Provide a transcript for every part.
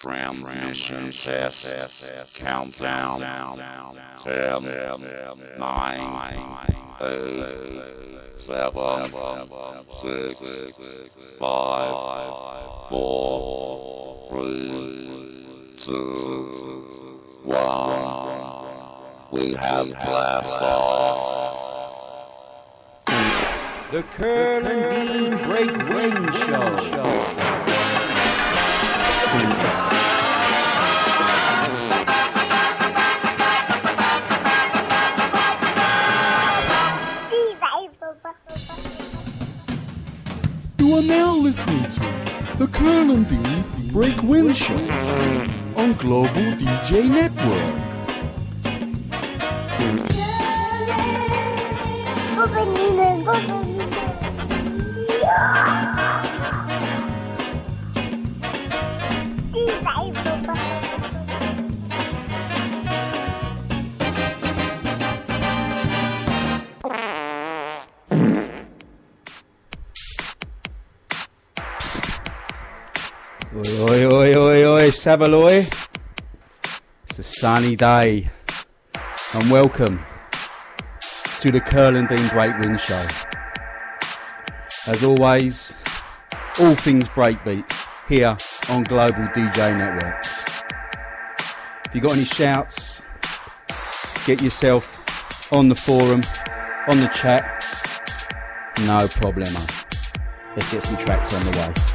Transmission test. Countdown. Ten, nine, eight, seven, six, five, four, three, two, one. We have blast off. The Curl and Dean Break Wind Show. You are now listening to the Curl and Dean Break Wind Show on Global DJ Network. Oi, Savaloy. It's a sunny day. And welcome to the Curl and Dean Break Wind Show. As always, all things breakbeat here on Global DJ Network. If you got any shouts, get yourself on the forum, on the chat. No problemo. Let's get some tracks on the way.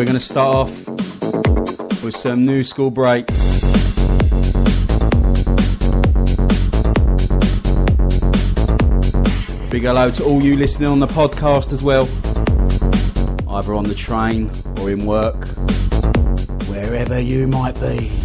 We're going to start off with some new school break. Big hello to all you listening on the podcast as well, either on the train or in work, wherever you might be.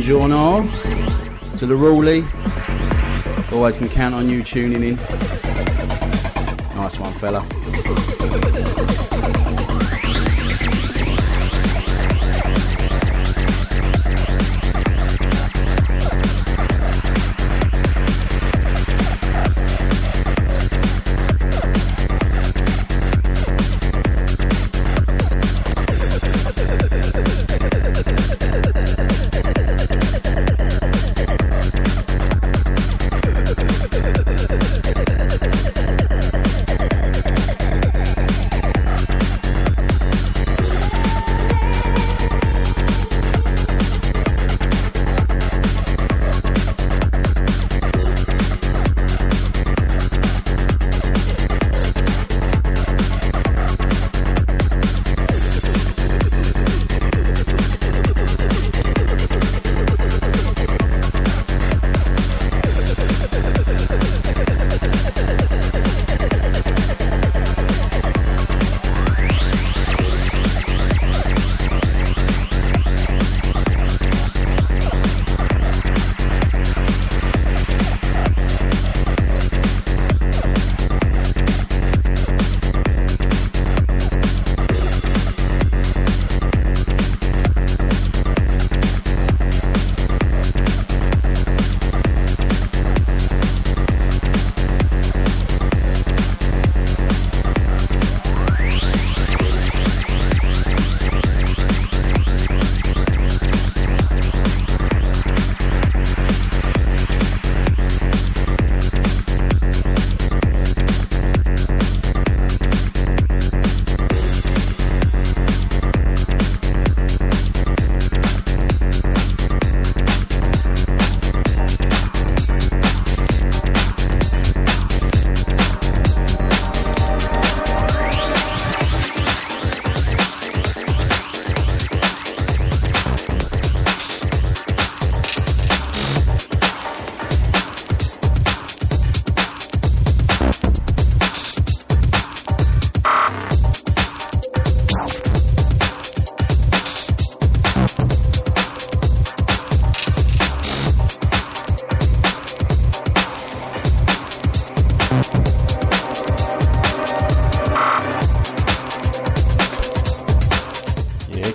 Buongiorno to the Rawley. Always can count on you tuning in. Nice one, fella.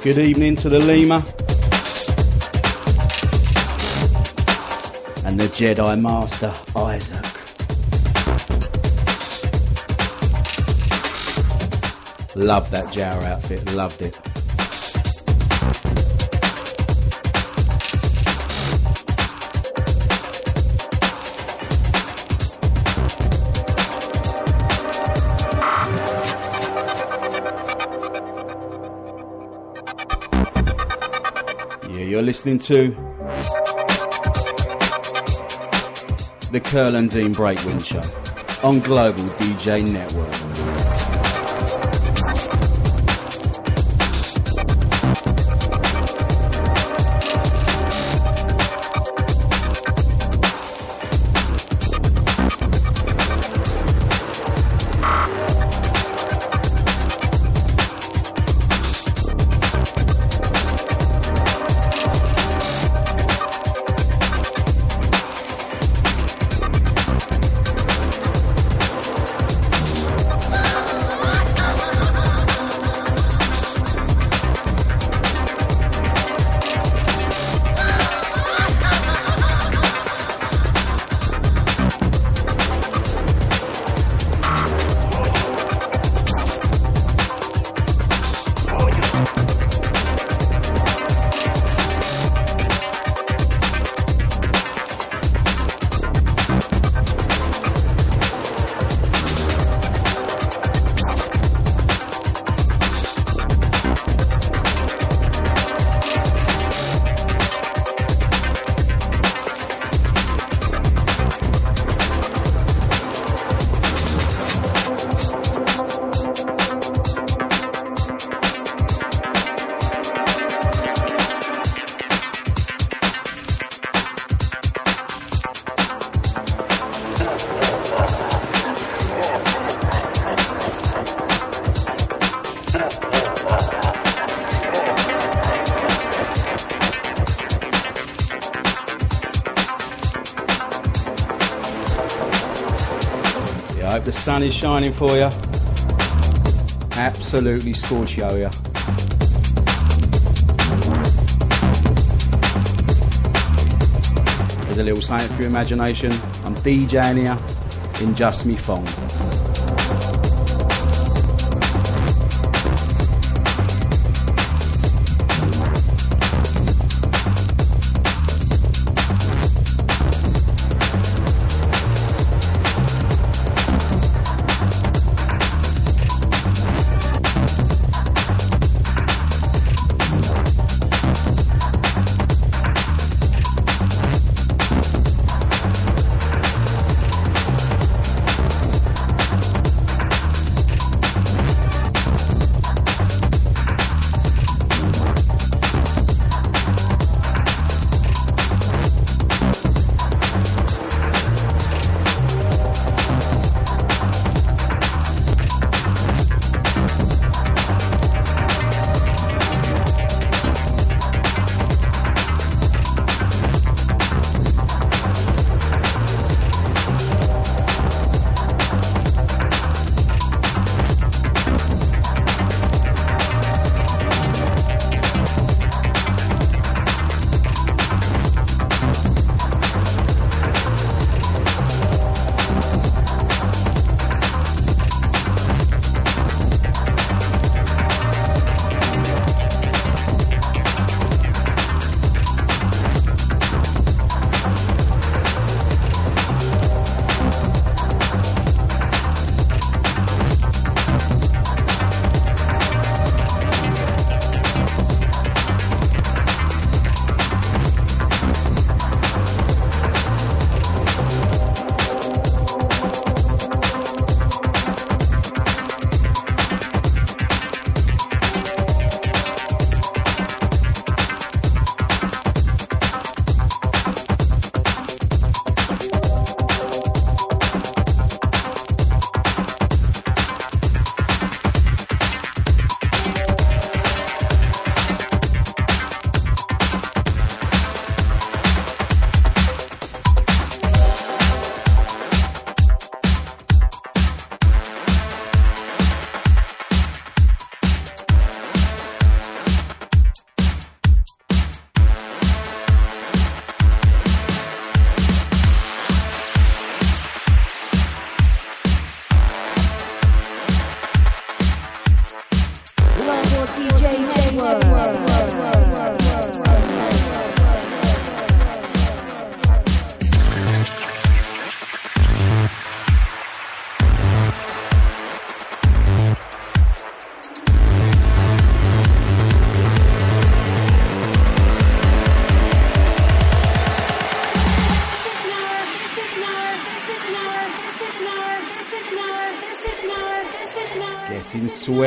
Good evening to the Lima. And the Jedi Master, Isaac. Loved that Jar outfit, loved it. Listening to the Curl and Dean Breakwind Show on Global DJ Network. The sun is shining for you. Absolutely scorchio ya. There's a little something for your imagination. I'm DJing here in Just Me Phone.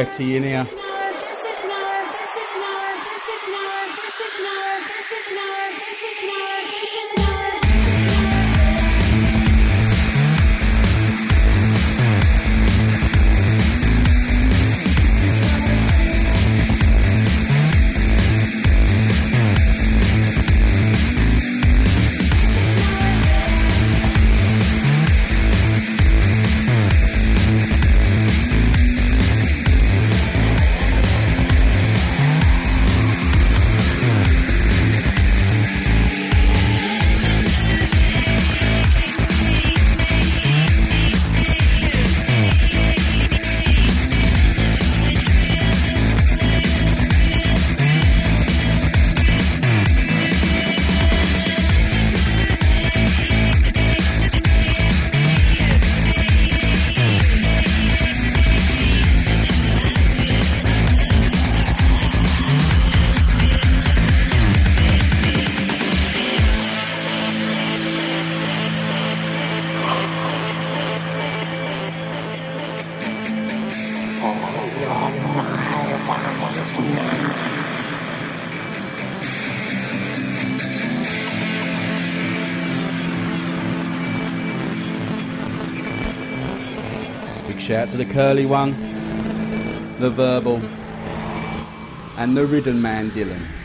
Sweaty in here. To the curly one, the verbal, and the ridden man Dylan.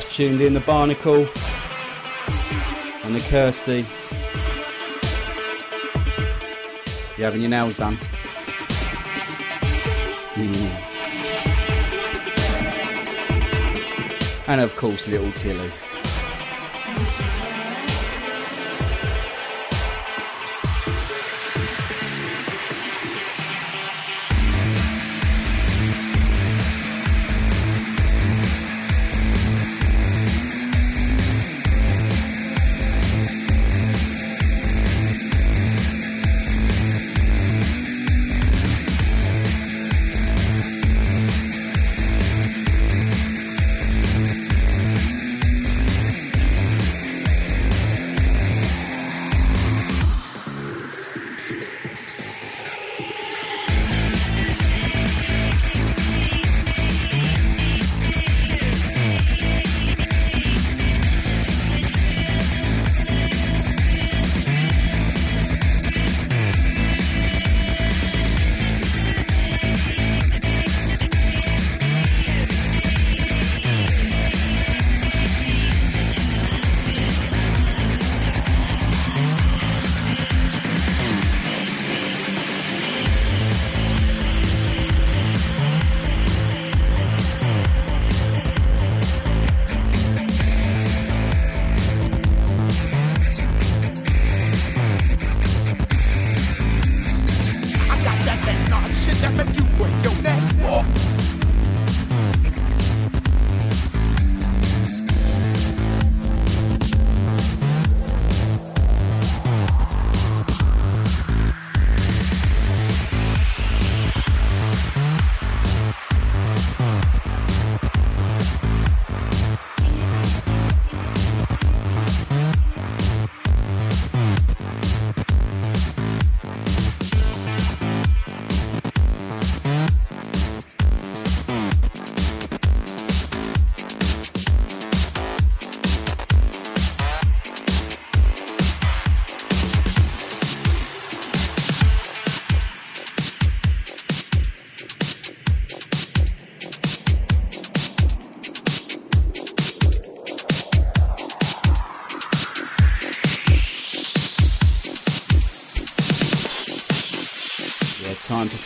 Just tuned in the Barnacle and the Kirsty. You having your nails done? Mm. And of course, little Tilly.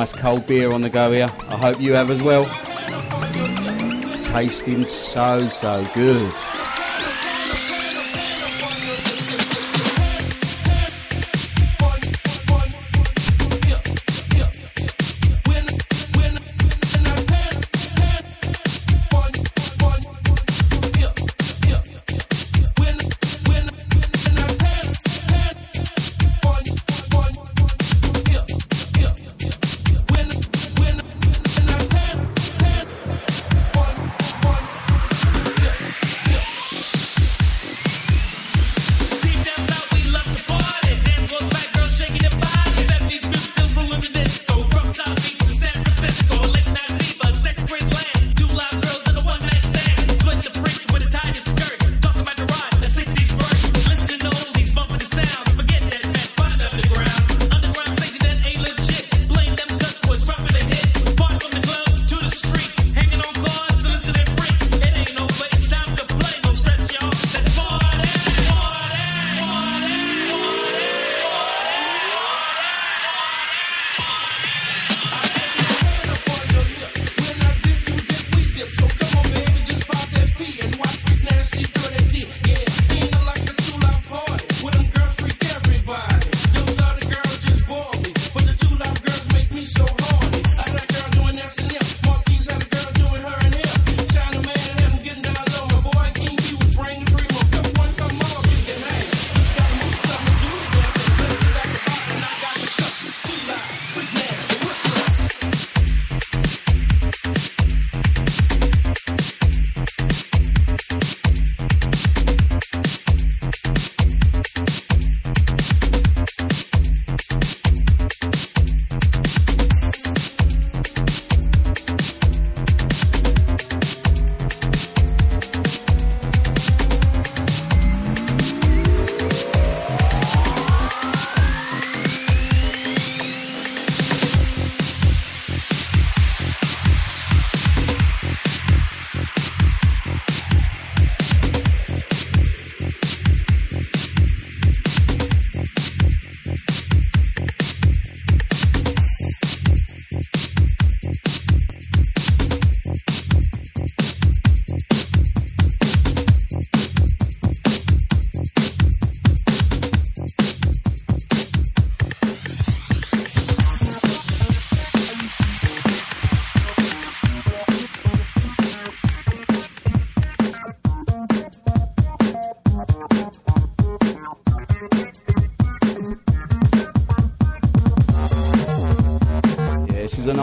nice cold beer on the go here. I hope you have as well. Tasting so, so good.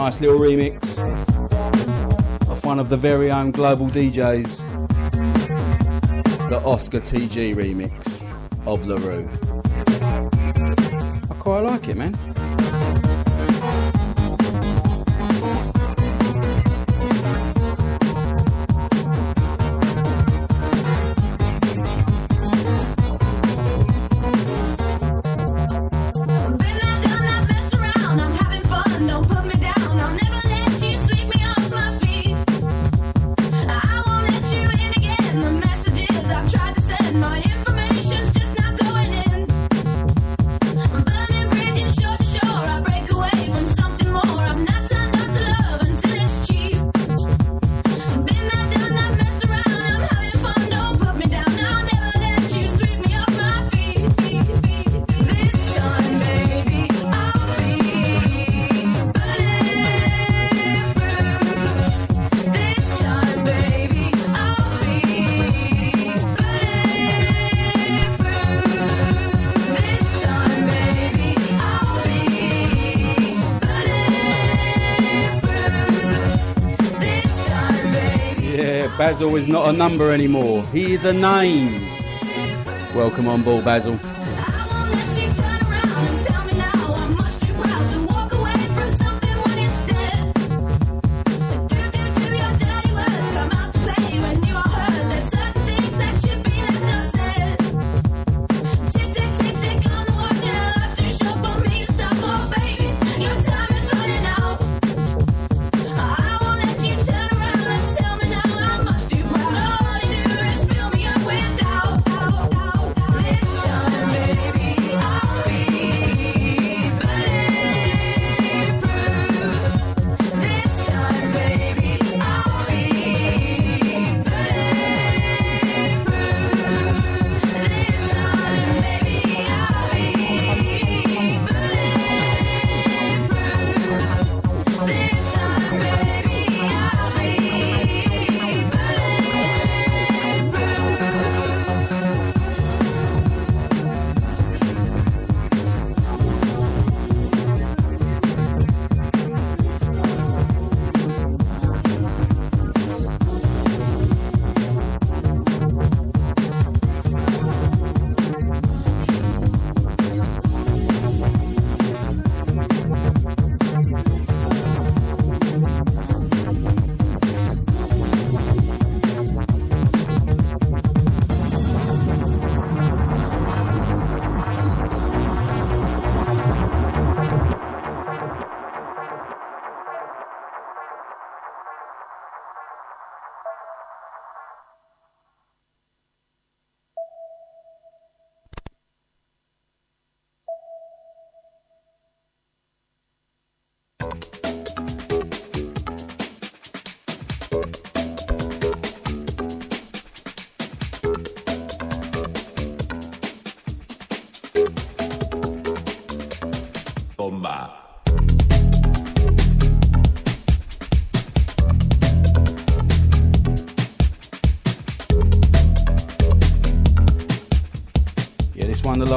nice little remix of one of the very own global DJs, the Oscar TG remix of LaRue. I quite like it, man. Basil is not a number anymore. He is a name. Welcome on board, Basil.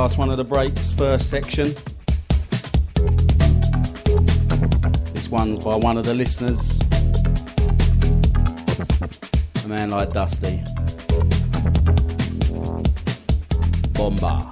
last one of the breaks, first section. This one's by one of the listeners, a man like Dusty. Bomba.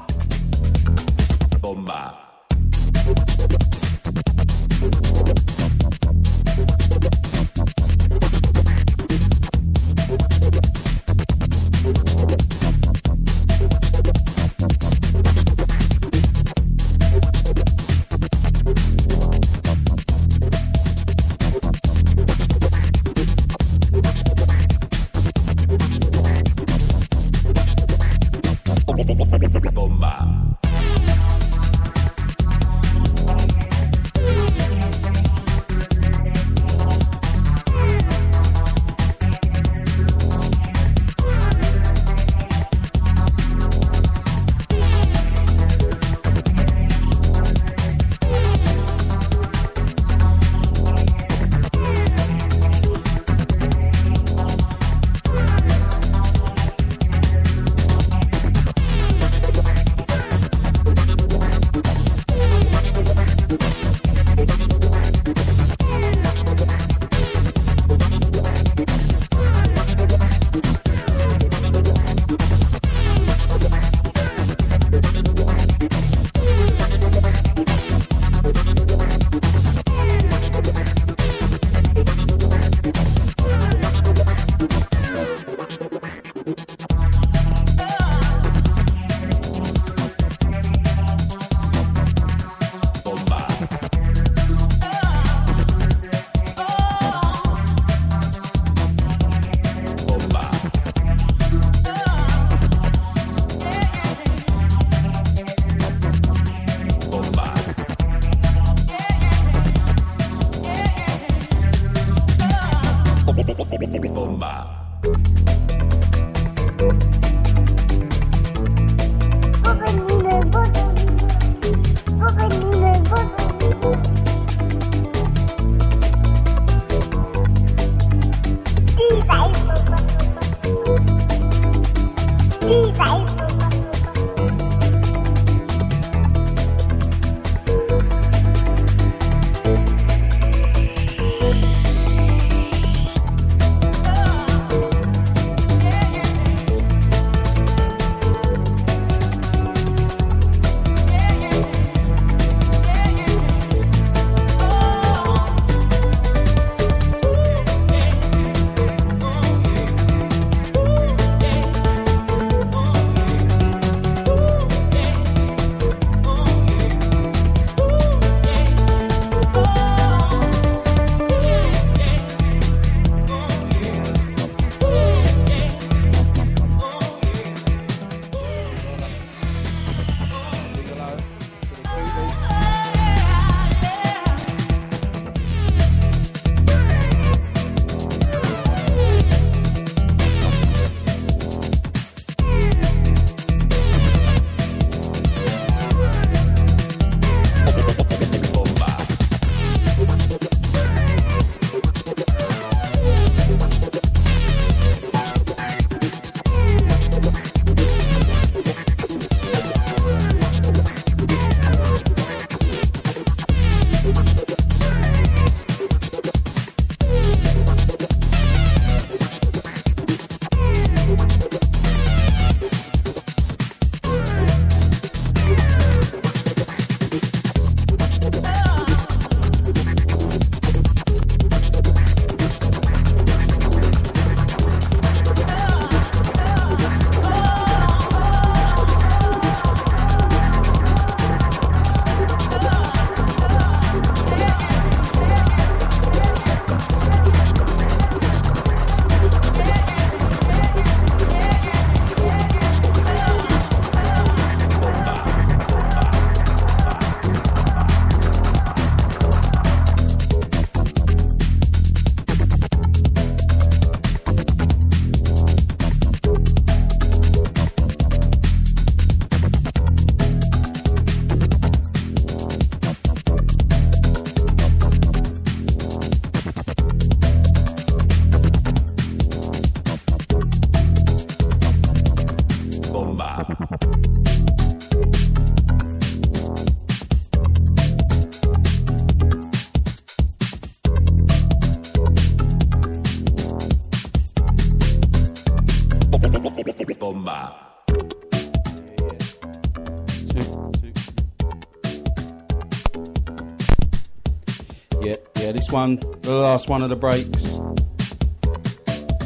This one, the last one of the breaks.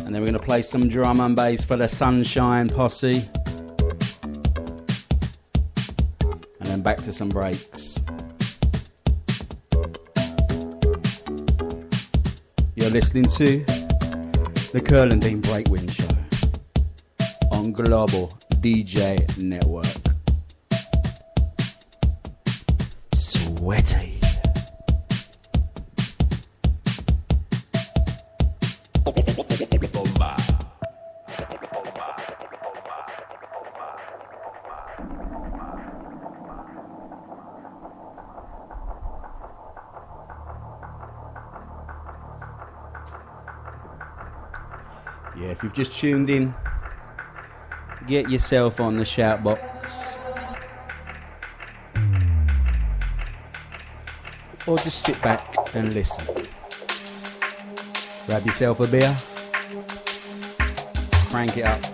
And then we're going to play some drum and bass for the Sunshine Posse. And then back to some breaks. You're listening to the Curl and Dean Breakwind Show on Global DJ Network. Sweaty. Just tuned in, get yourself on the shout box. Or just sit back and listen. Grab yourself a beer, crank it up.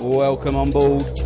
Welcome on board.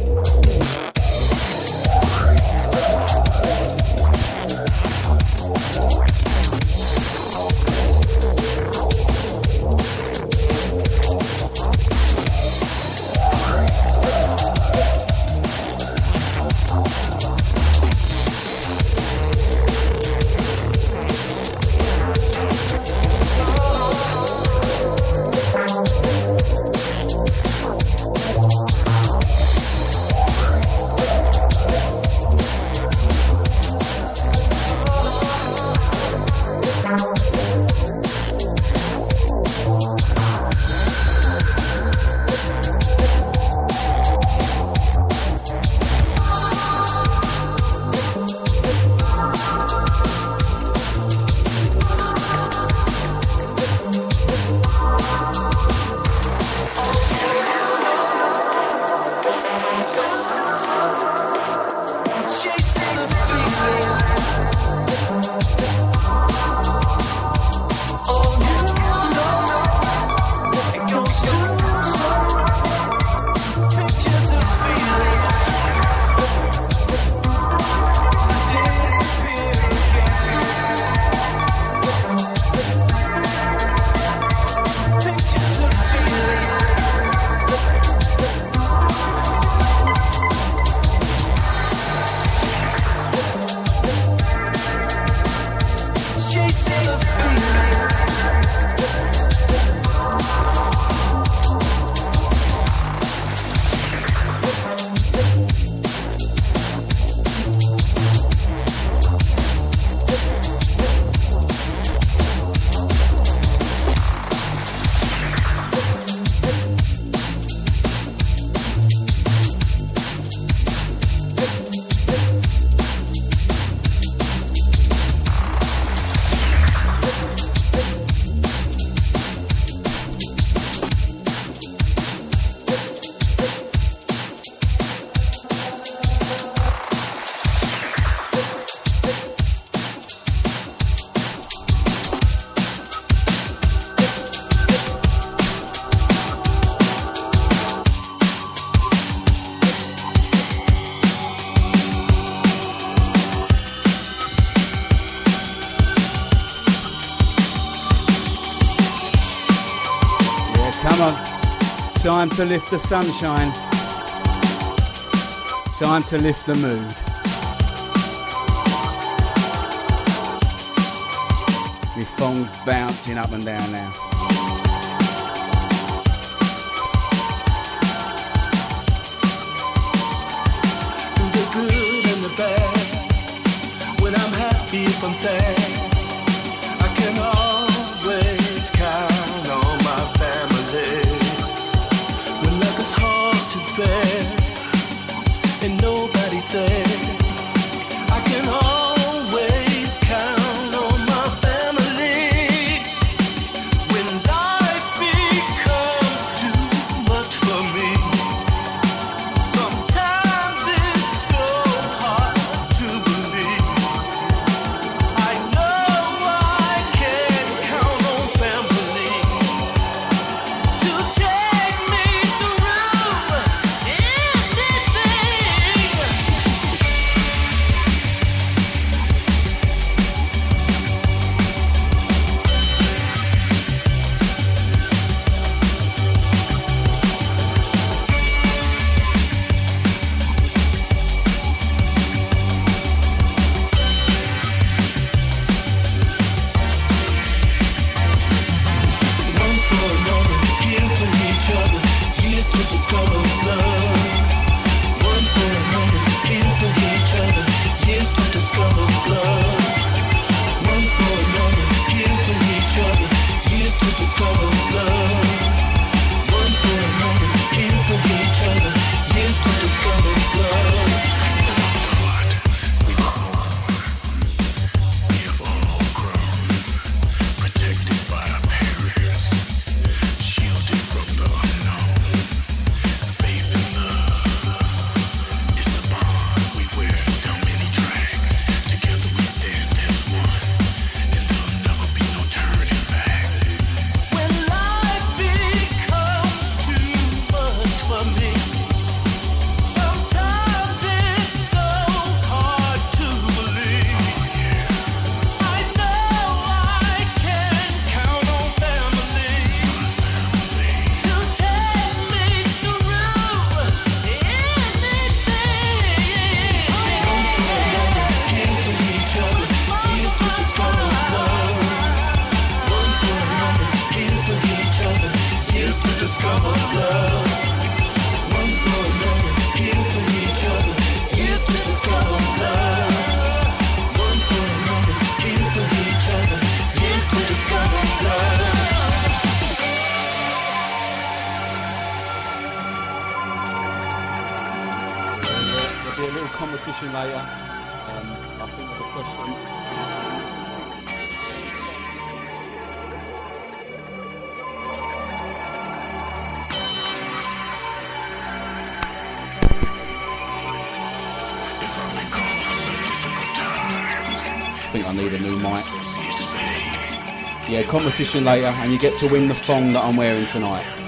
Time to lift the sunshine. Time to lift the mood. Your phone's bouncing up and down now. Competition later, and you get to win the thong that I'm wearing tonight.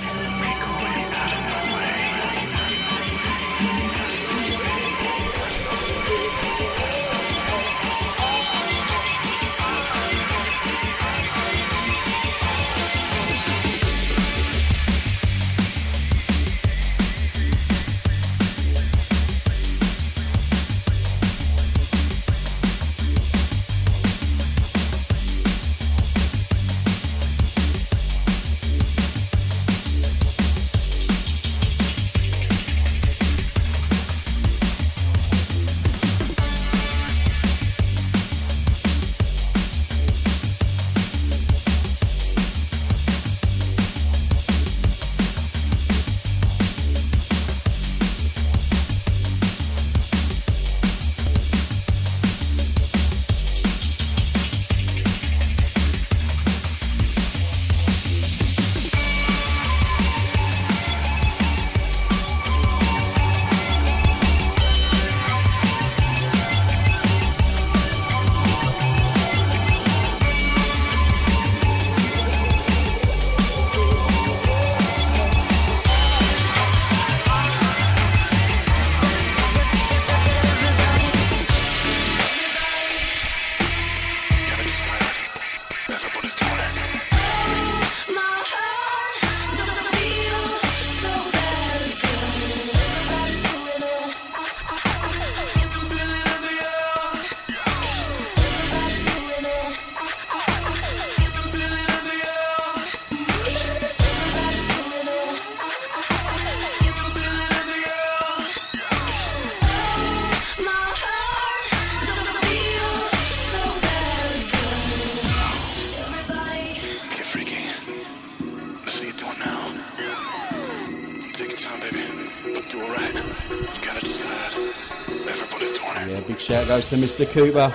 To Mr. Cooper.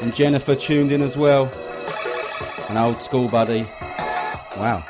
And Jennifer tuned in as well. An old school buddy. Wow.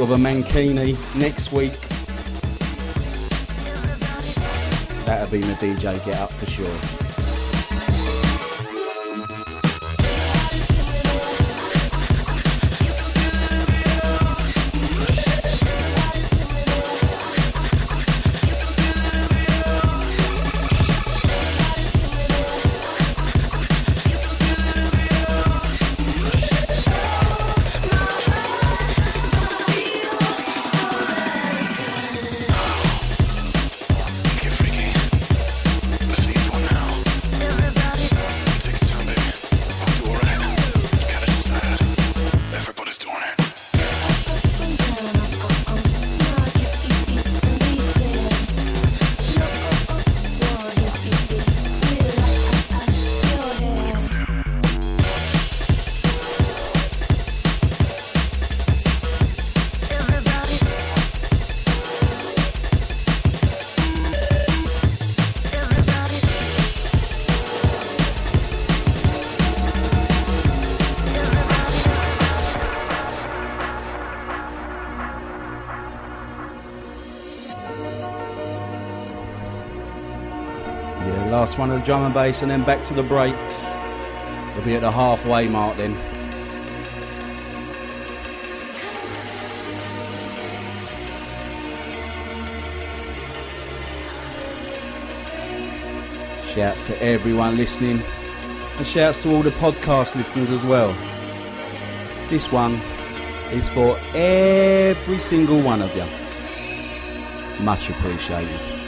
Of a Mankini next week. That'll be my DJ get up for sure. Last one of the drum and bass, and then back to the breaks. We'll be at the halfway mark then. Shouts to everyone listening, and shouts to all the podcast listeners as well. This one is for every single one of you. Much appreciated.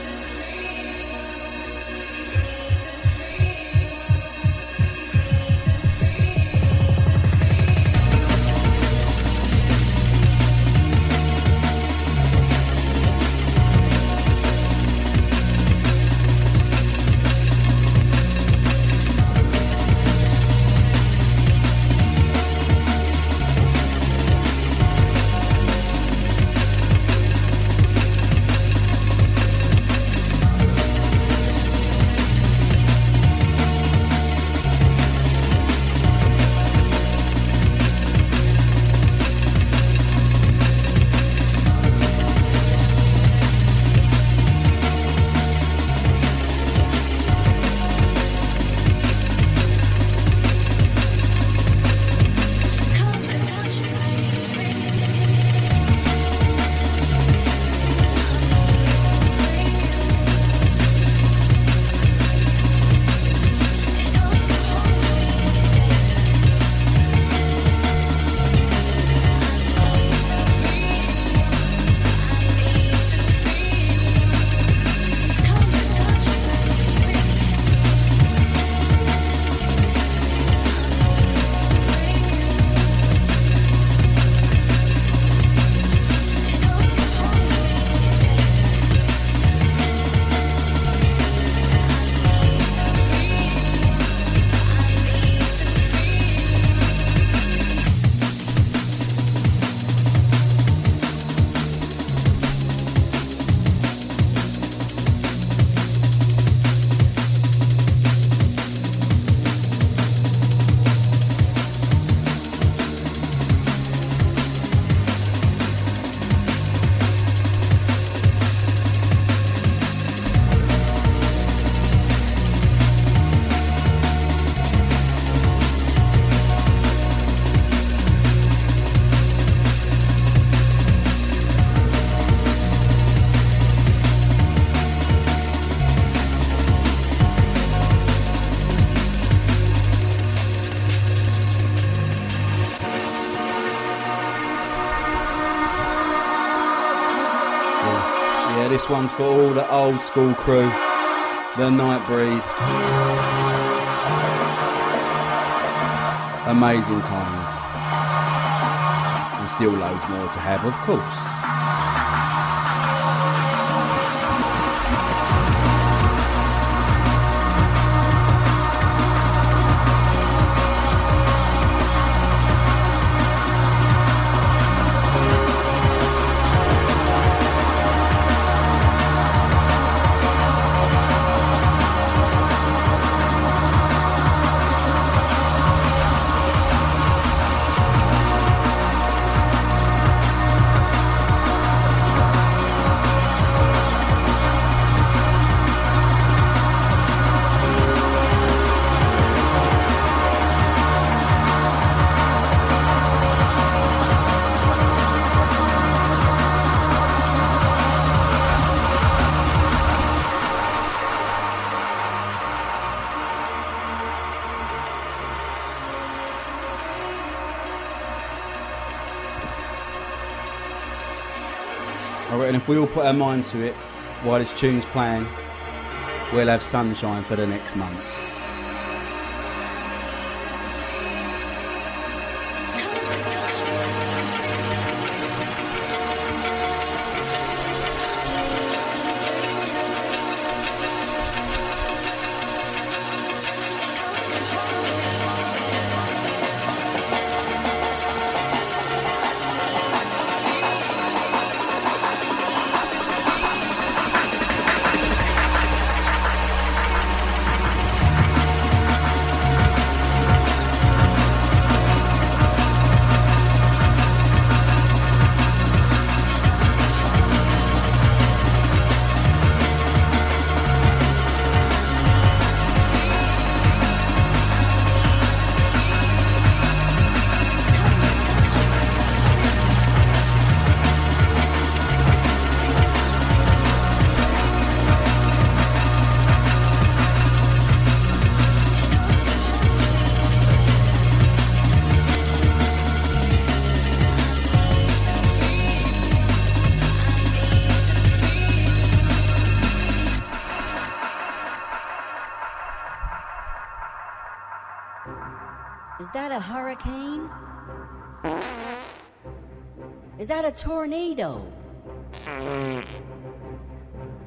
This one's for all the old school crew, the Nightbreed. Amazing times. And still loads more to have, of course. Put our minds to it while this tune's playing, we'll have sunshine for the next month. That a hurricane? Is that a tornado? Well,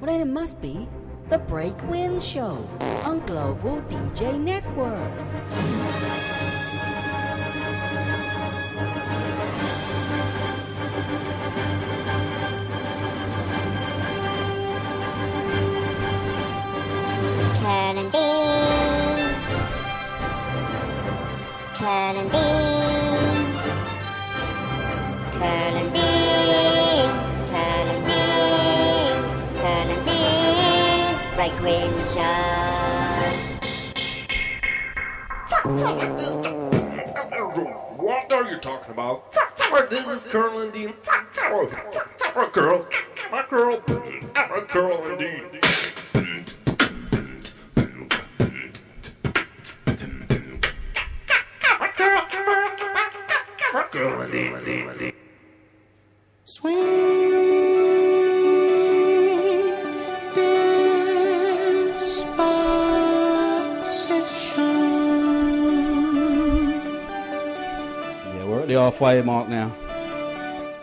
then it must be the Break Wind Show on Global DJ Network. Curl and Dean. Curl and Dean. Curling bean. Curl and Dean. Curling bean. Break wind show. What are you talking about? This is Colonel Indeed. Girl. My girl. My girl indeed. Yeah, we're at the halfway mark now.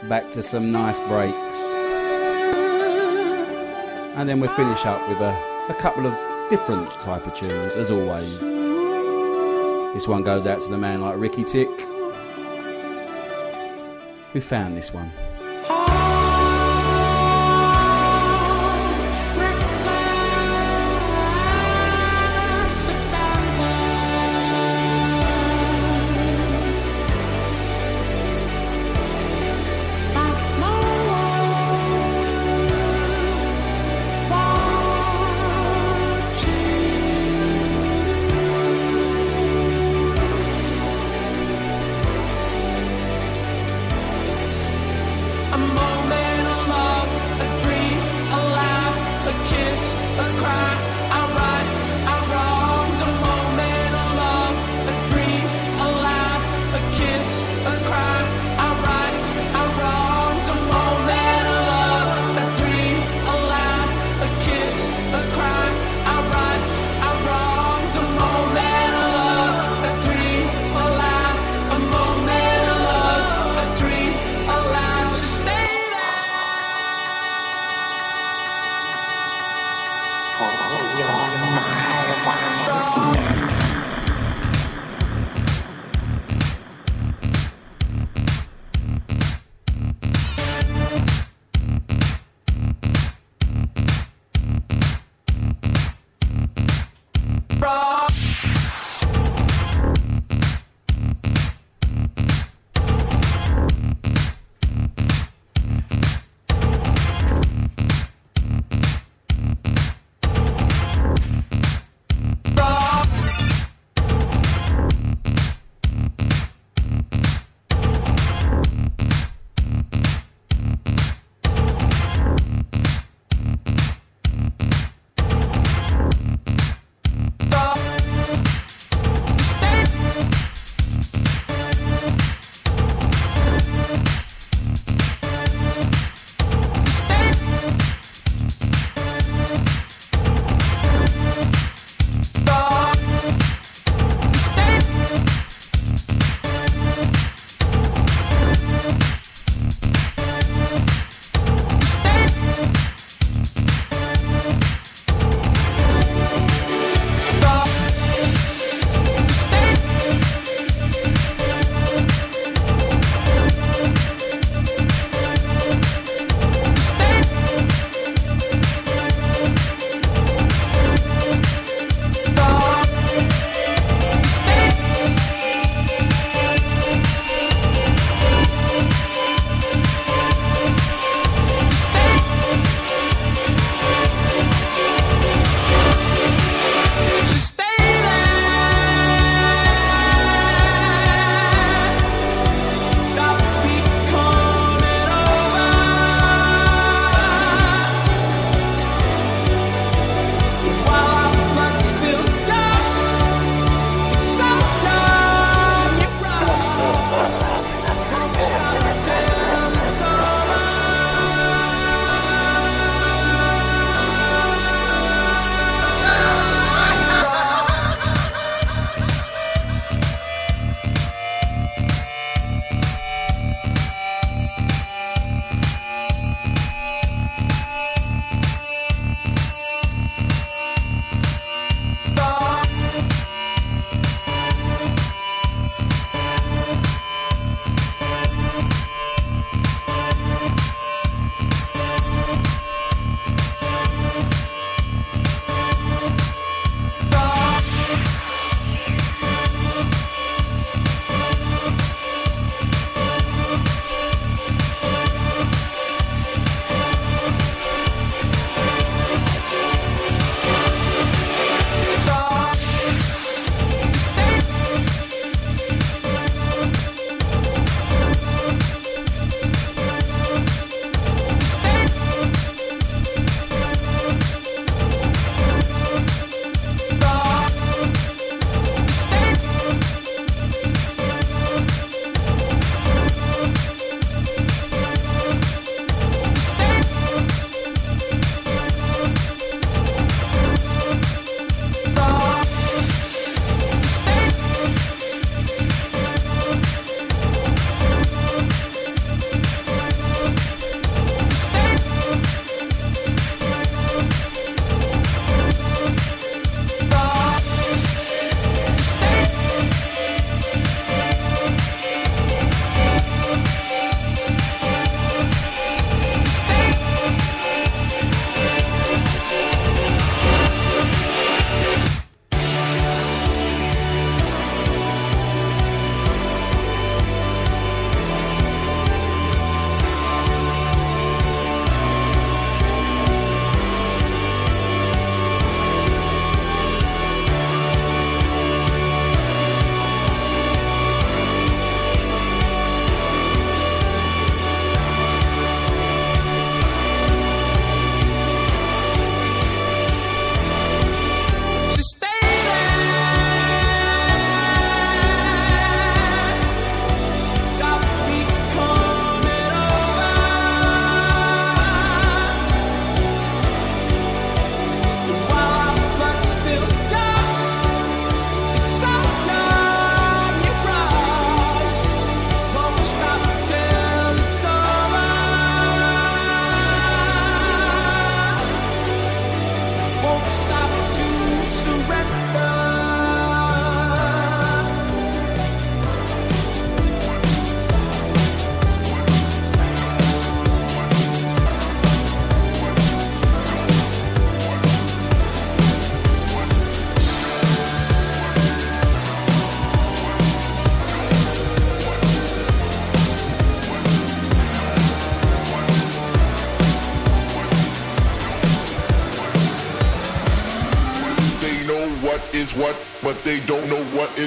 Back to some nice breaks. And then we'll finish up with a, a couple of different type of tunes, as always. This one goes out to the man like Ricky Tick, who found this one.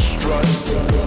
strut.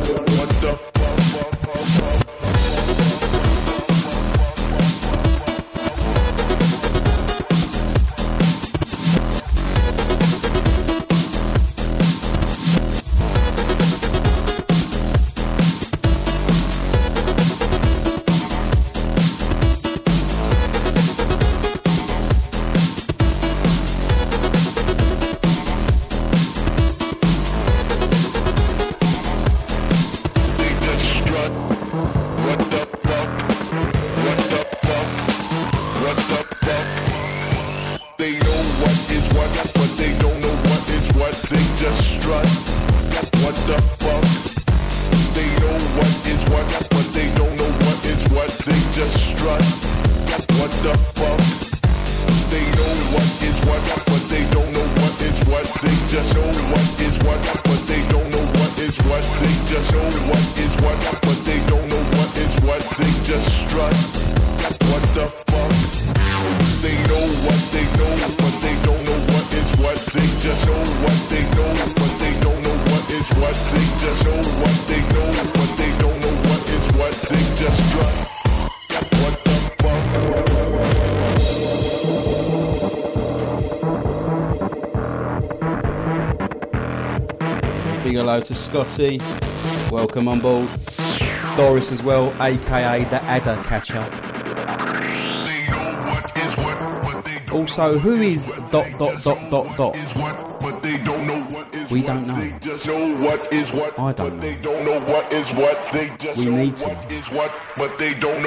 To Scotty. Welcome on board. Doris as well, aka the Adder Catcher. Also, who is dot dot dot dot dot? They don't know what is We what. don't know. They just know what is what. I don't but know. They don't know what is what. They just We know need to. what is what. But they don't know what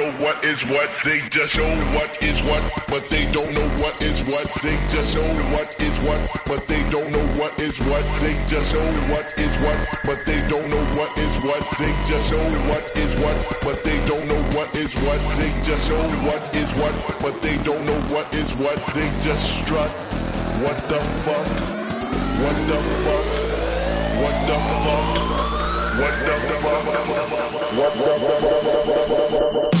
is what. They just know what is what. But they don't know what is what. They just know what is what. But they don't know what is what. They just know what is what. But they don't know what is what. They just know what is what. But they don't know what is what. They just know what is what. But they don't know what is what. They just strut. What the fuck? What the fuck? What the fuck? What the fuck? What the fuck?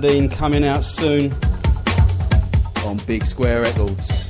Dean coming out soon on Big Square Records.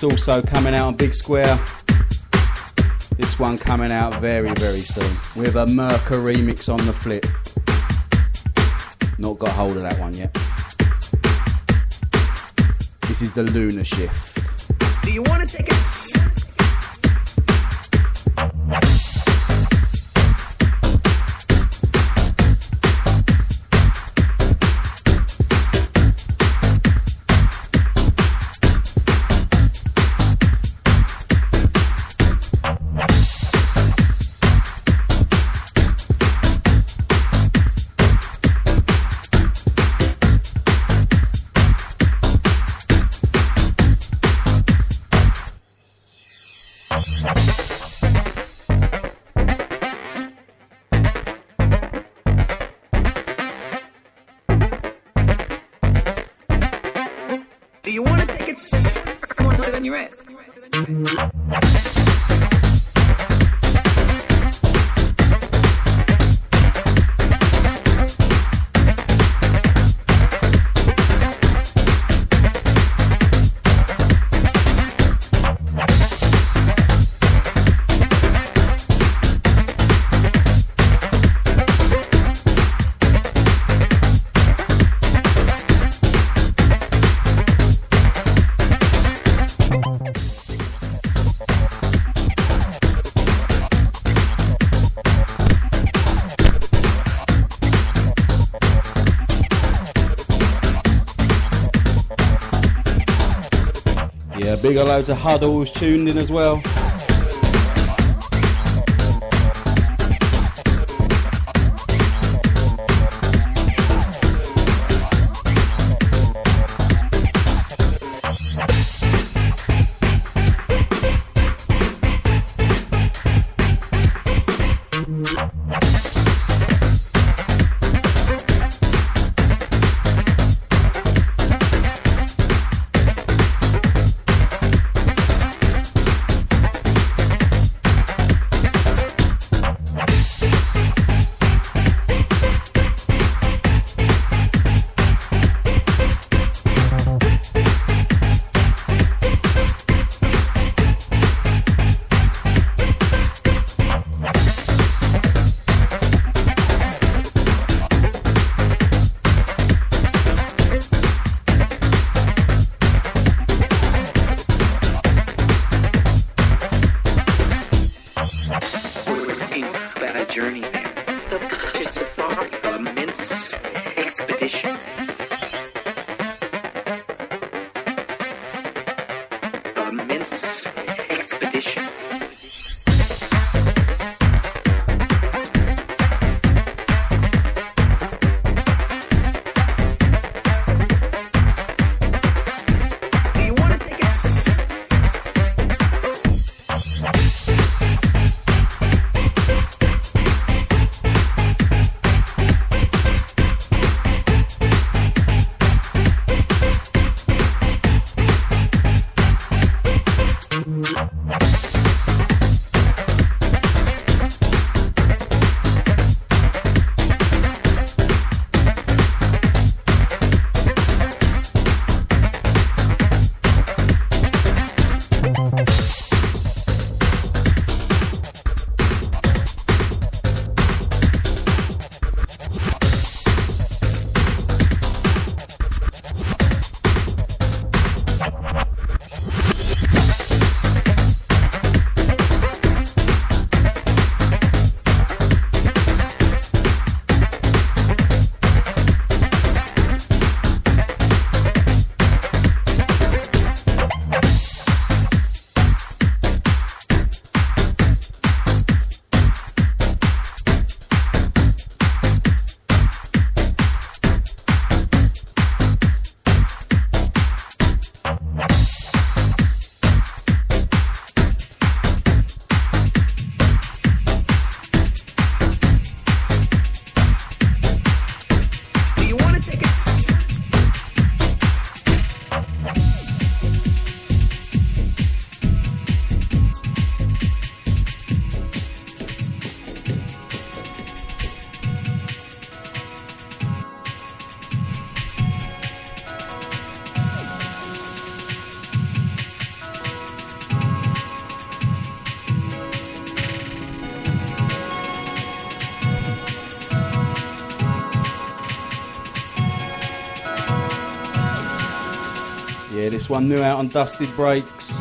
It's also coming out on Big Square. This one coming out very, very soon with a Merca remix on the flip. Not got hold of that one yet. This is the Lunar Shift. Do you want to take a Bigger loads of huddles tuned in as well. One new out on Dusted Breaks.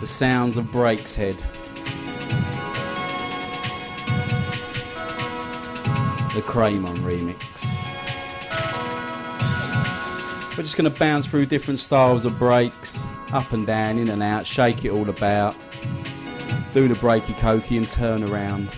The sounds of Breaks Head. The Cramon remix. We're just going to bounce through different styles of breaks, up and down, in and out, shake it all about, do the breaky cokey and turn around.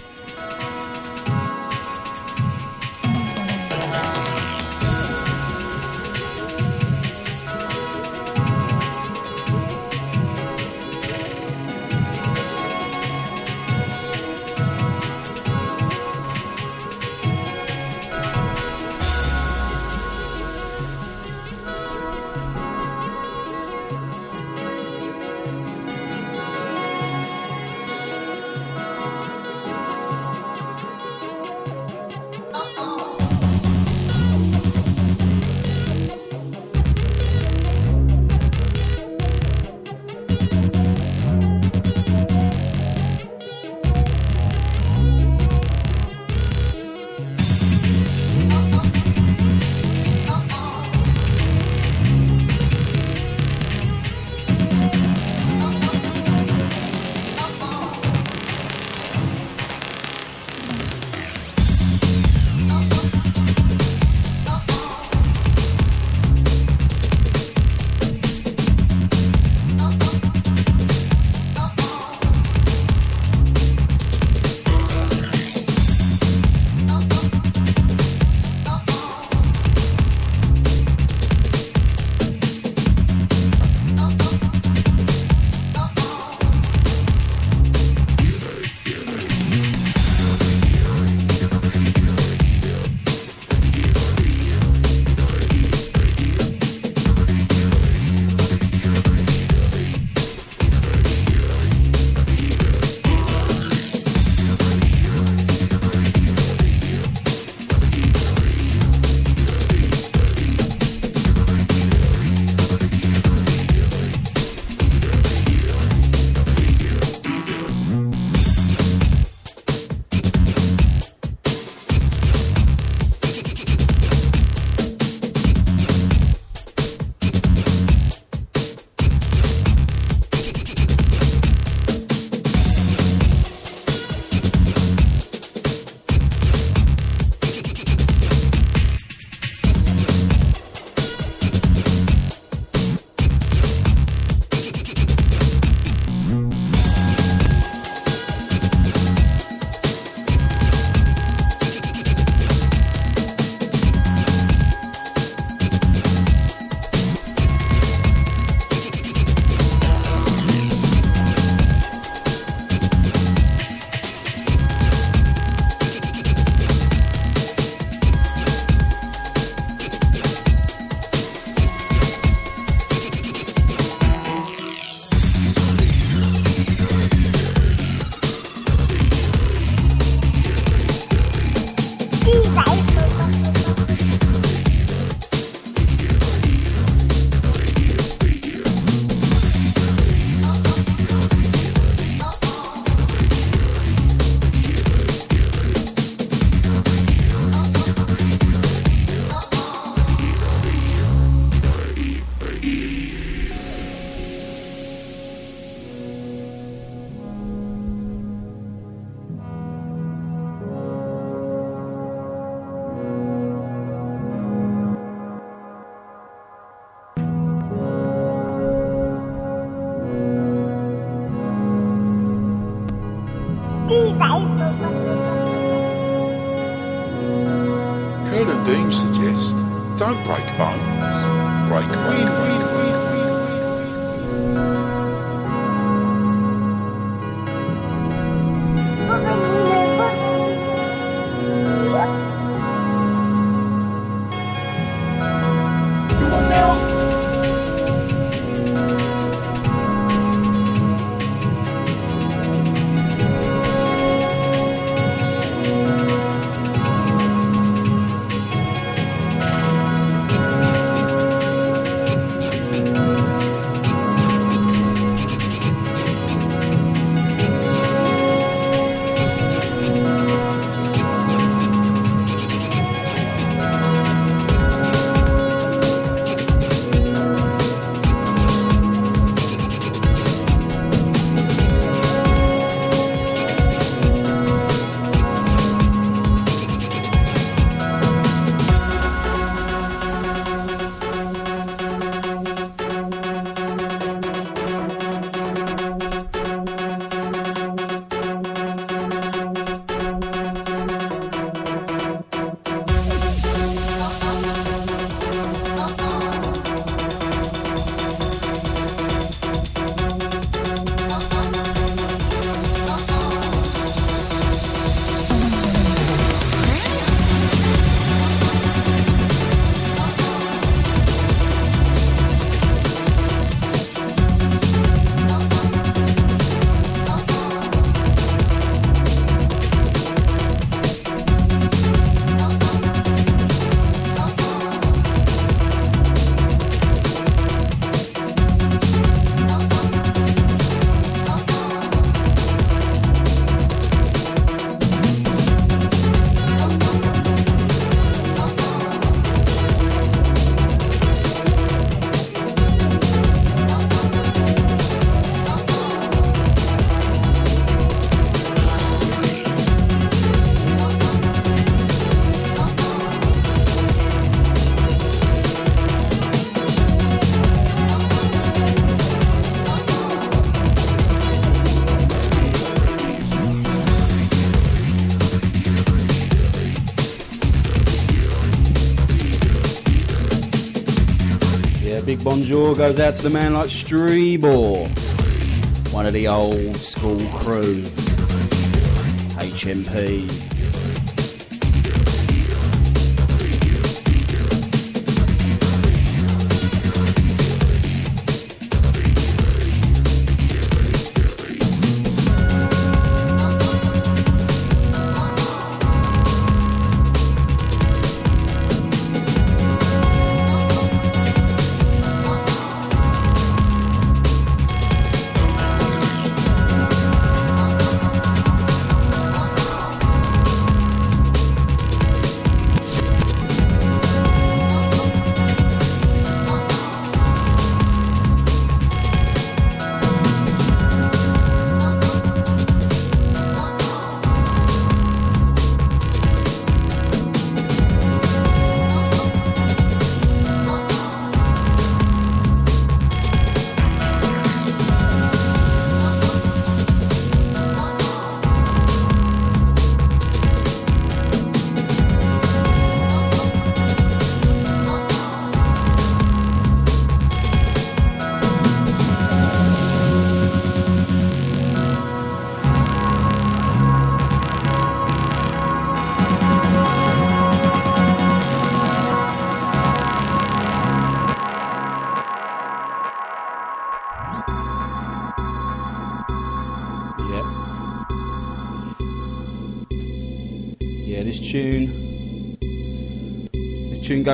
Bonjour goes out to the man like Streebor, one of the old school crew. HMP.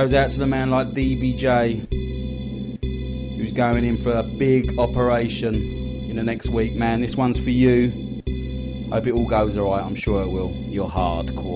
Goes out to the man like DBJ, who's going in for a big operation in the next week. Man, this one's for you. Hope it all goes alright. I'm sure it will. You're hardcore.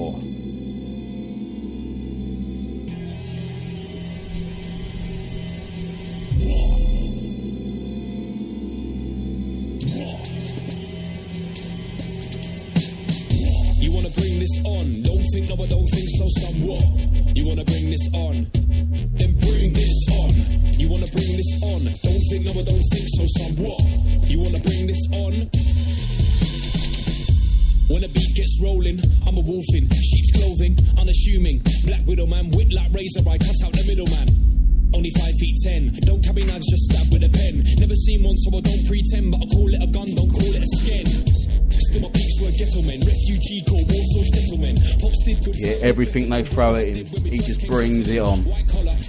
Everything they throw at him, he just brings it on.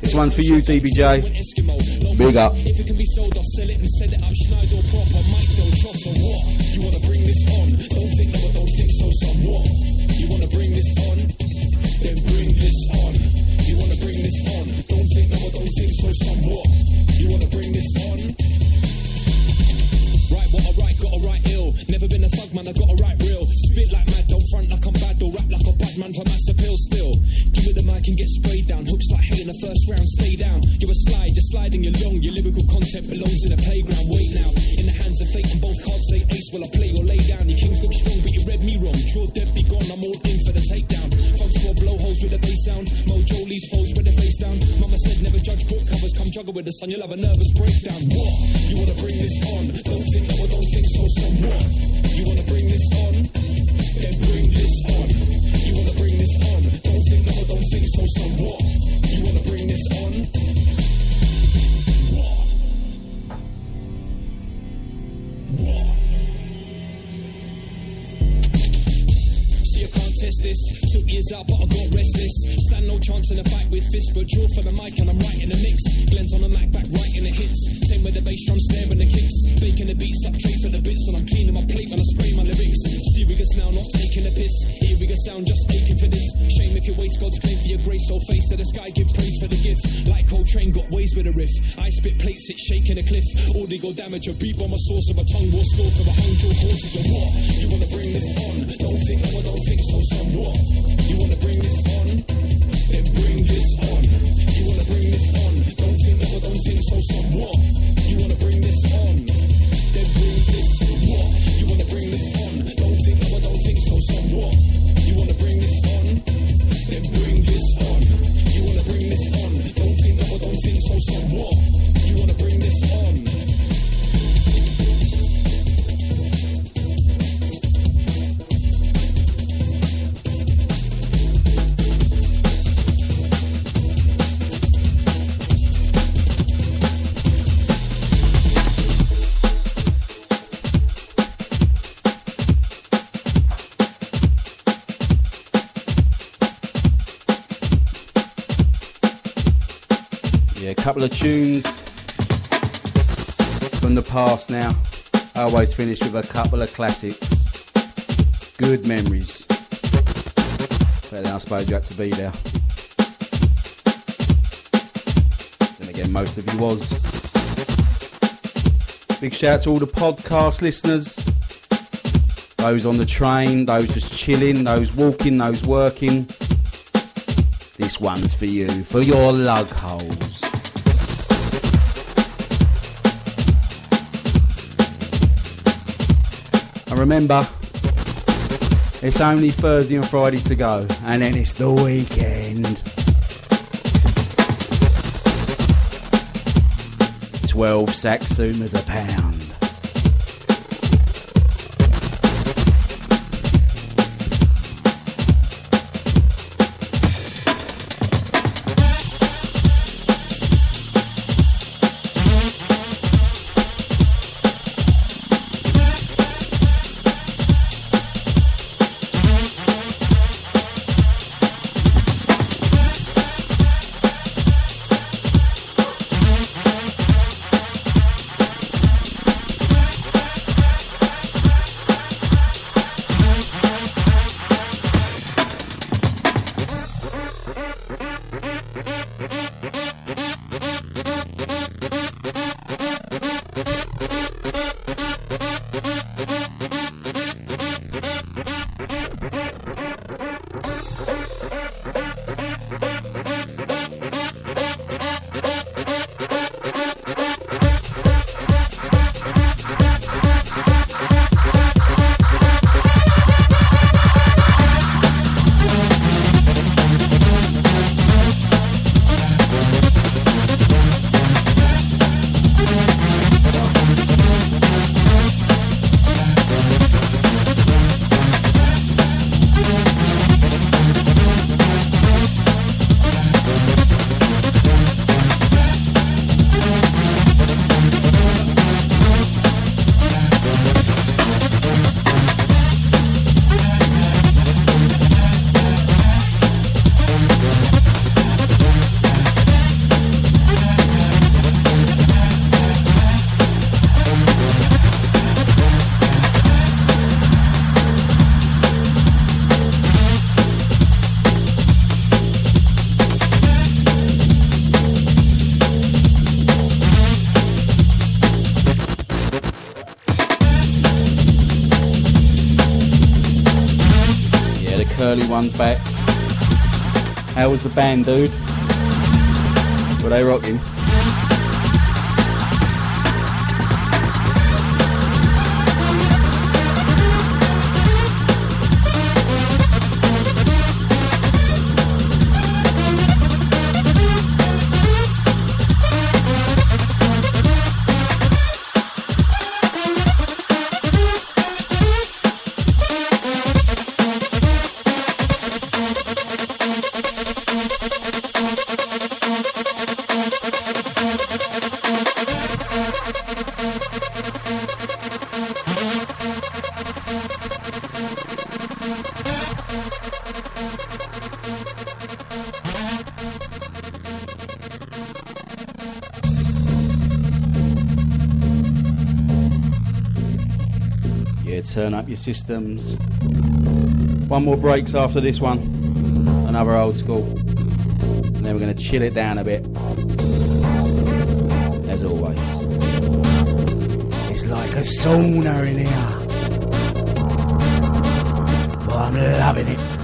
This one's for you, DBJ. Big up. If it can be sold, I'll sell it and it up. Schneider proper, Mike. What? You wanna bring this on? Don't think no, I don't think so. Somewhat. You wanna bring this on? Then bring this on. You wanna bring this on? Don't think no, I don't think so. Somewhat. You wanna bring this on? Right, what I write, got to write ill. Never been a thug, man, I got to write real. Spit like mad, don't front like I'm bad, man for mass appeal still. Give it the mic and get sprayed down. Hooks like hell in the first round, stay down. You're a slide, you're sliding, you're long. Your lyrical content belongs in a playground. Wait now, in the hands of fate, and both cards say ace. Will I play or lay down? Your kings look strong, but you read me wrong. Sure, dead be gone, I'm all in for the takedown. Folks score blowholes with a bass sound. Mojo leaves foes with the face down. Mama said never judge book covers, come juggle with the sun, you'll have a nervous breakdown. What? You wanna bring this on? Don't think no, I don't think so. So what? You wanna bring this on? Then bring this on. You wanna bring this on? Don't think no, don't think so. Somewhat. You wanna bring this on? What? What? Test this. Took years out, but I got restless. Stand no chance in a fight with fists, but draw for the mic and I'm right in the mix. Glenn's on the Mac, back right in the hits. Same with the bass drum, snaring the kicks. Baking the beats up, trade for the bits, and I'm cleaning my plate when I spray my lyrics. Serious now, not taking a piss. Eerie sound, just aching for this. Shame if you waste God's claim for your grace. So face to the sky, give praise for the gift. Like Coltrane, got ways with a riff. I spit plates, it's shaking a cliff. Audio damage, a beat bomb, a source of a tongue will slaughter a hung jaw horses what? You wanna bring this on? Don't think, no, I don't think so. Somewhat. You wanna bring this on? Then bring this on. You wanna bring this on? Don't think, no, don't think so. Somewhat. You wanna bring this on? Then bring this what? You wanna bring this on, don't think of don't think so. What? You wanna bring this on? Then bring this on. You wanna bring this on? Don't think of don't think so. You wanna bring this on? Couple of tunes from the past now. I always finish with a couple of classics. Good memories. But I suppose you had to be there. Then again, most of you was. Big shout out to all the podcast listeners. Those on the train, those just chilling, those walking, those working. This one's for you, for your lug holes. And remember, it's only Thursday and Friday to go, and then it's the weekend. 12 Satsumas a pound. Band, dude? Your systems. One more breaks after this one. Another old school. And then we're going to chill it down a bit. As always. It's like a sauna in here. But I'm loving it.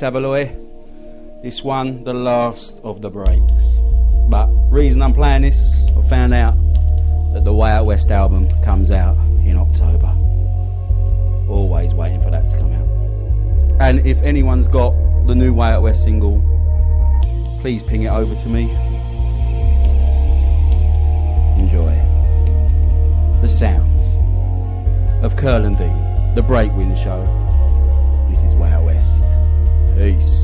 Savaloy. This one, the last of the breaks. But reason I'm playing this, I found out that the Way Out West album comes out in October. Always waiting for that to come out. And if anyone's got the new Way Out West single, please ping it over to me. Enjoy. The sounds of Curl and Dean, the Breakwind Show. Peace.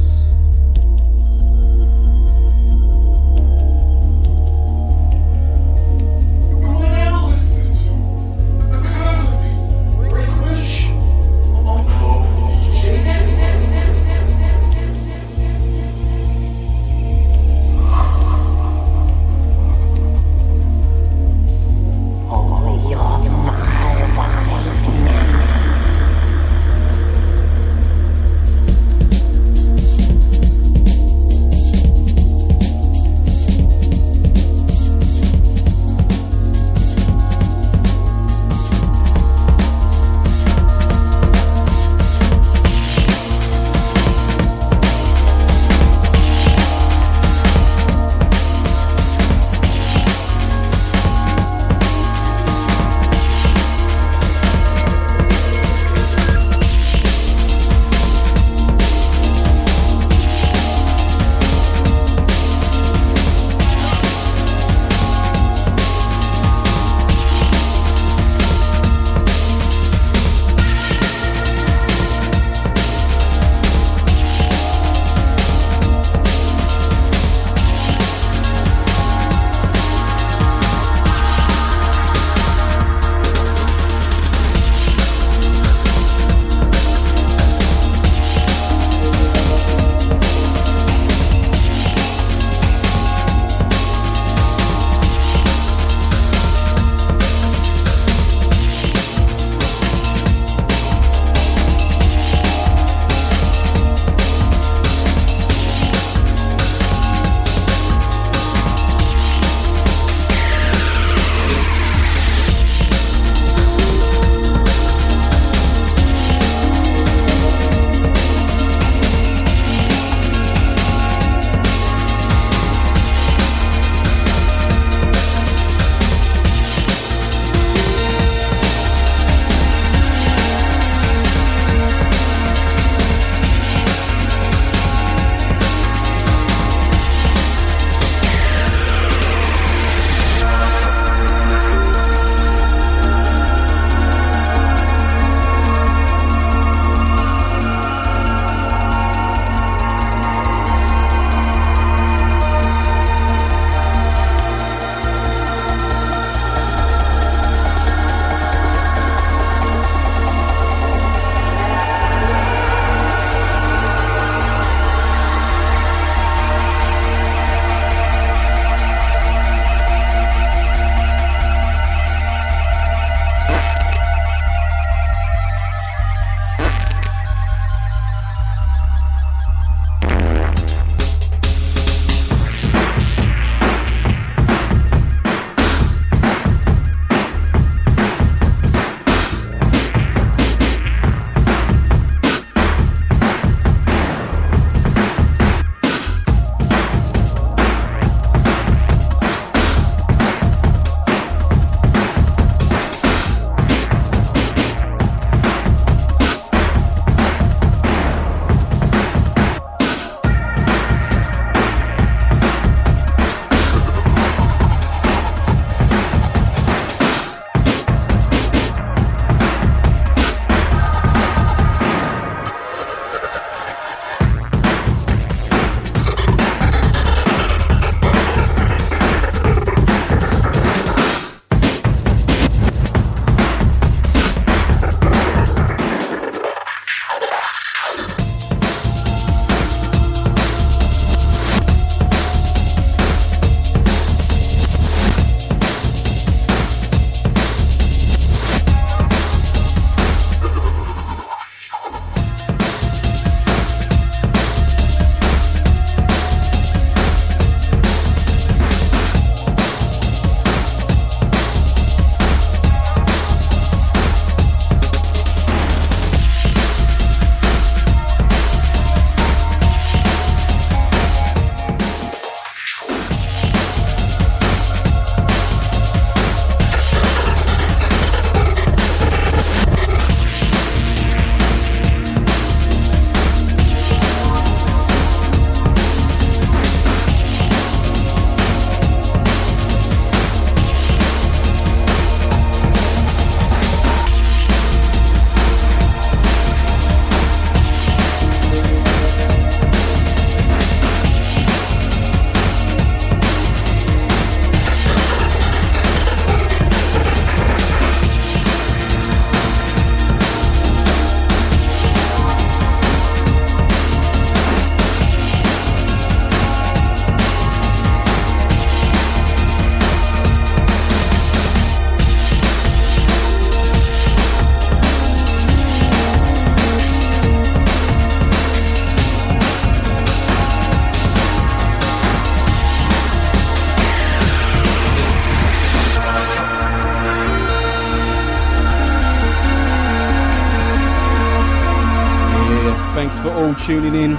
all tuning in.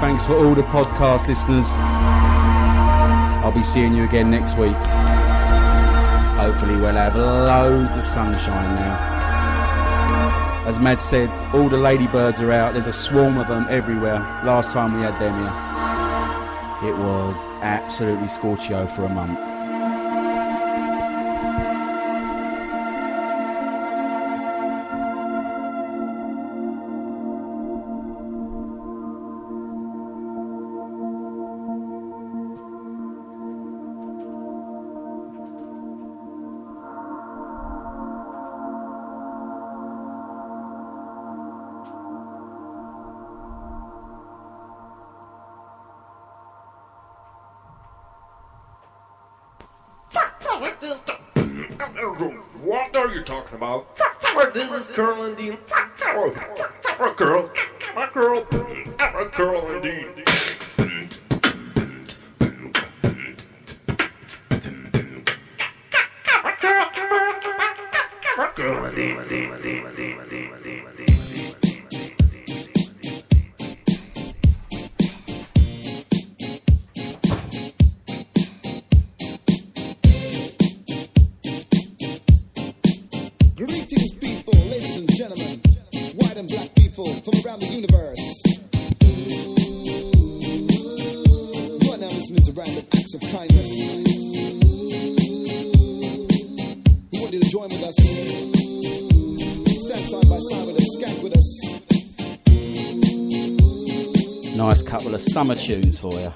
Thanks for all the podcast listeners. I'll be seeing you again next week. Hopefully, we'll have loads of sunshine now. As Mad said, all the ladybirds are out. There's a swarm of them everywhere. Last time we had them here, it was absolutely scorchio for a month. what this What are you talking about? This is girl indeed. I'm a girl. I'm a girl. I'm girl indeed. summer tunes for you.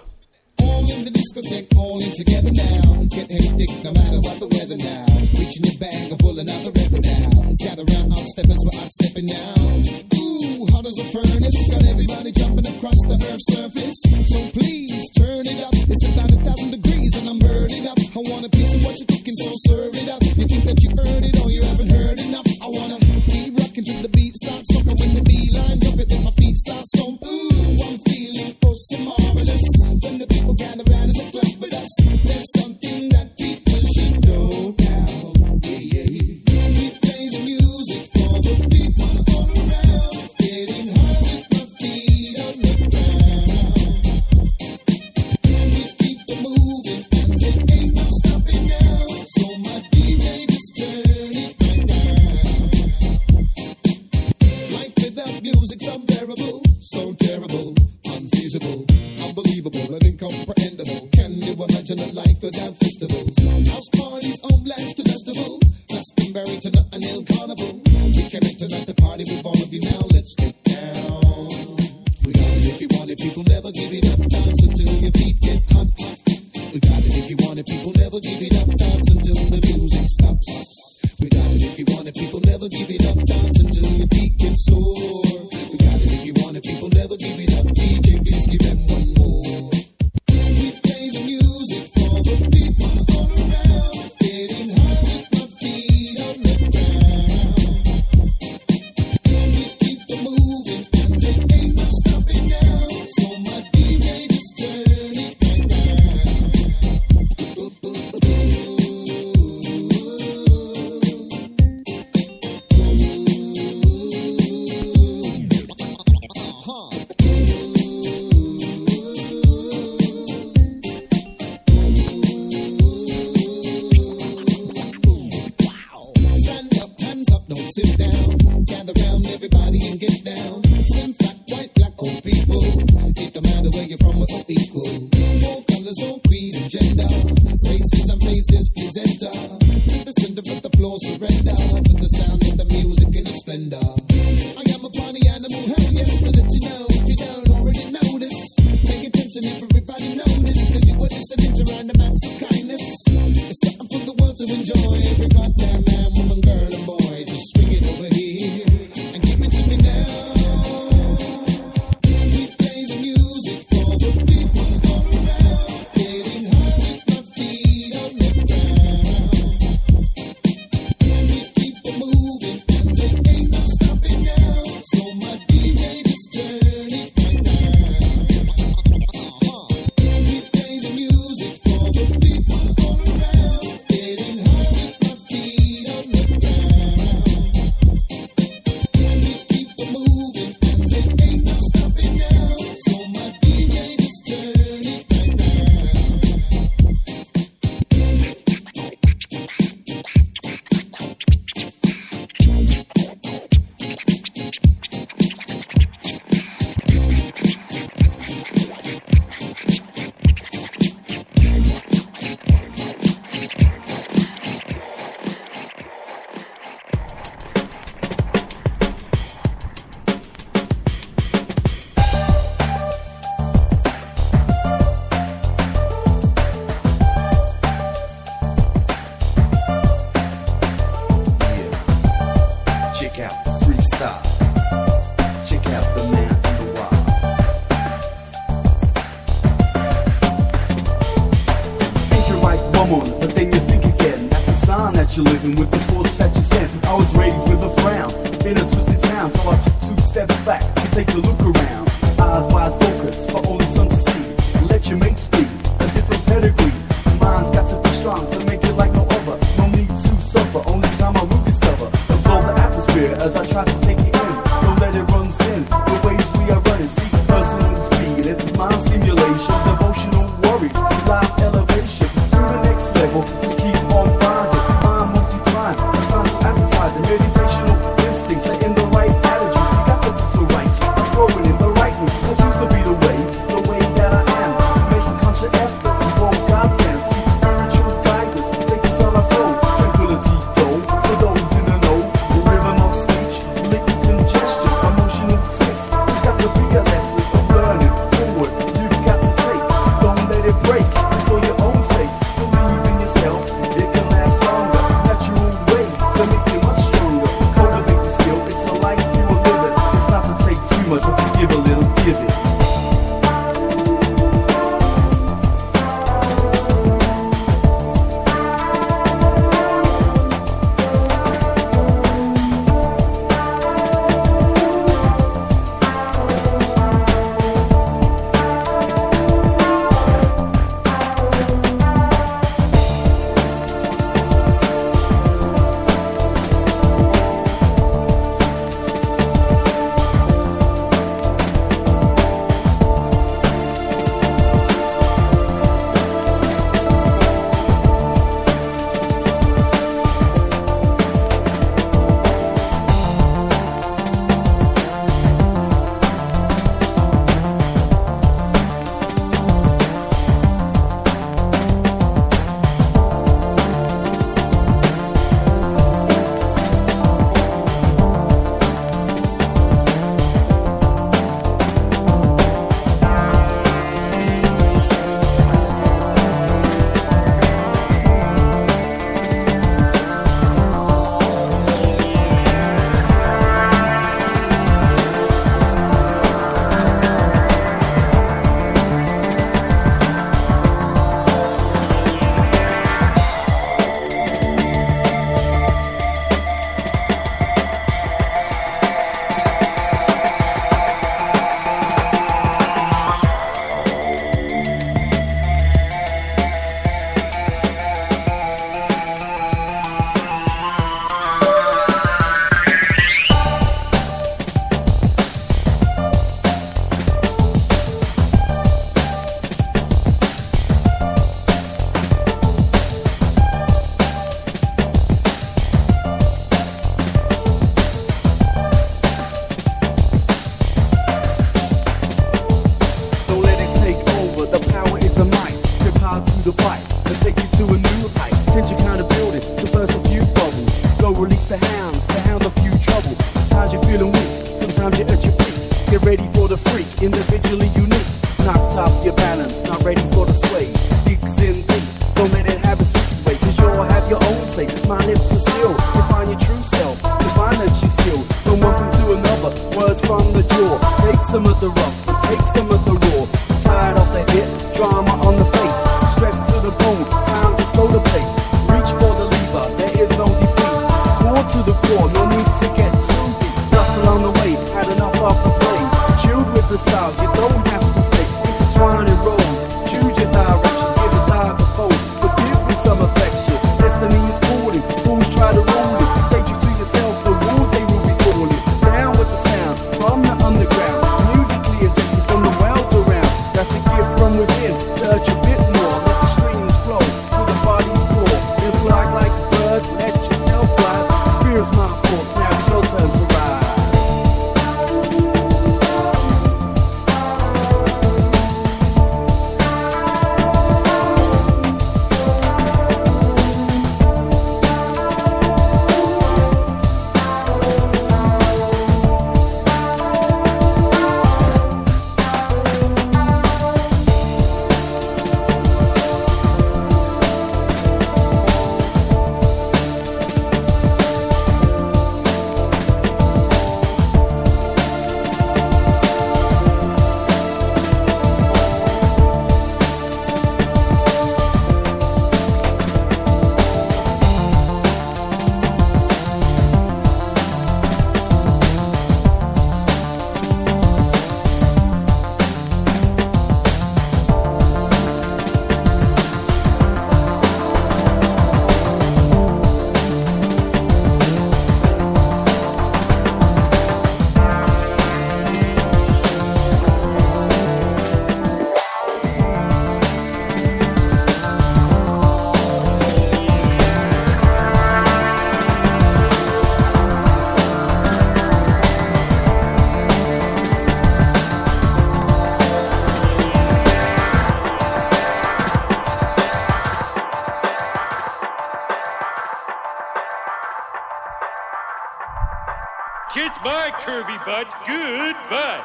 Butt. Goodbye.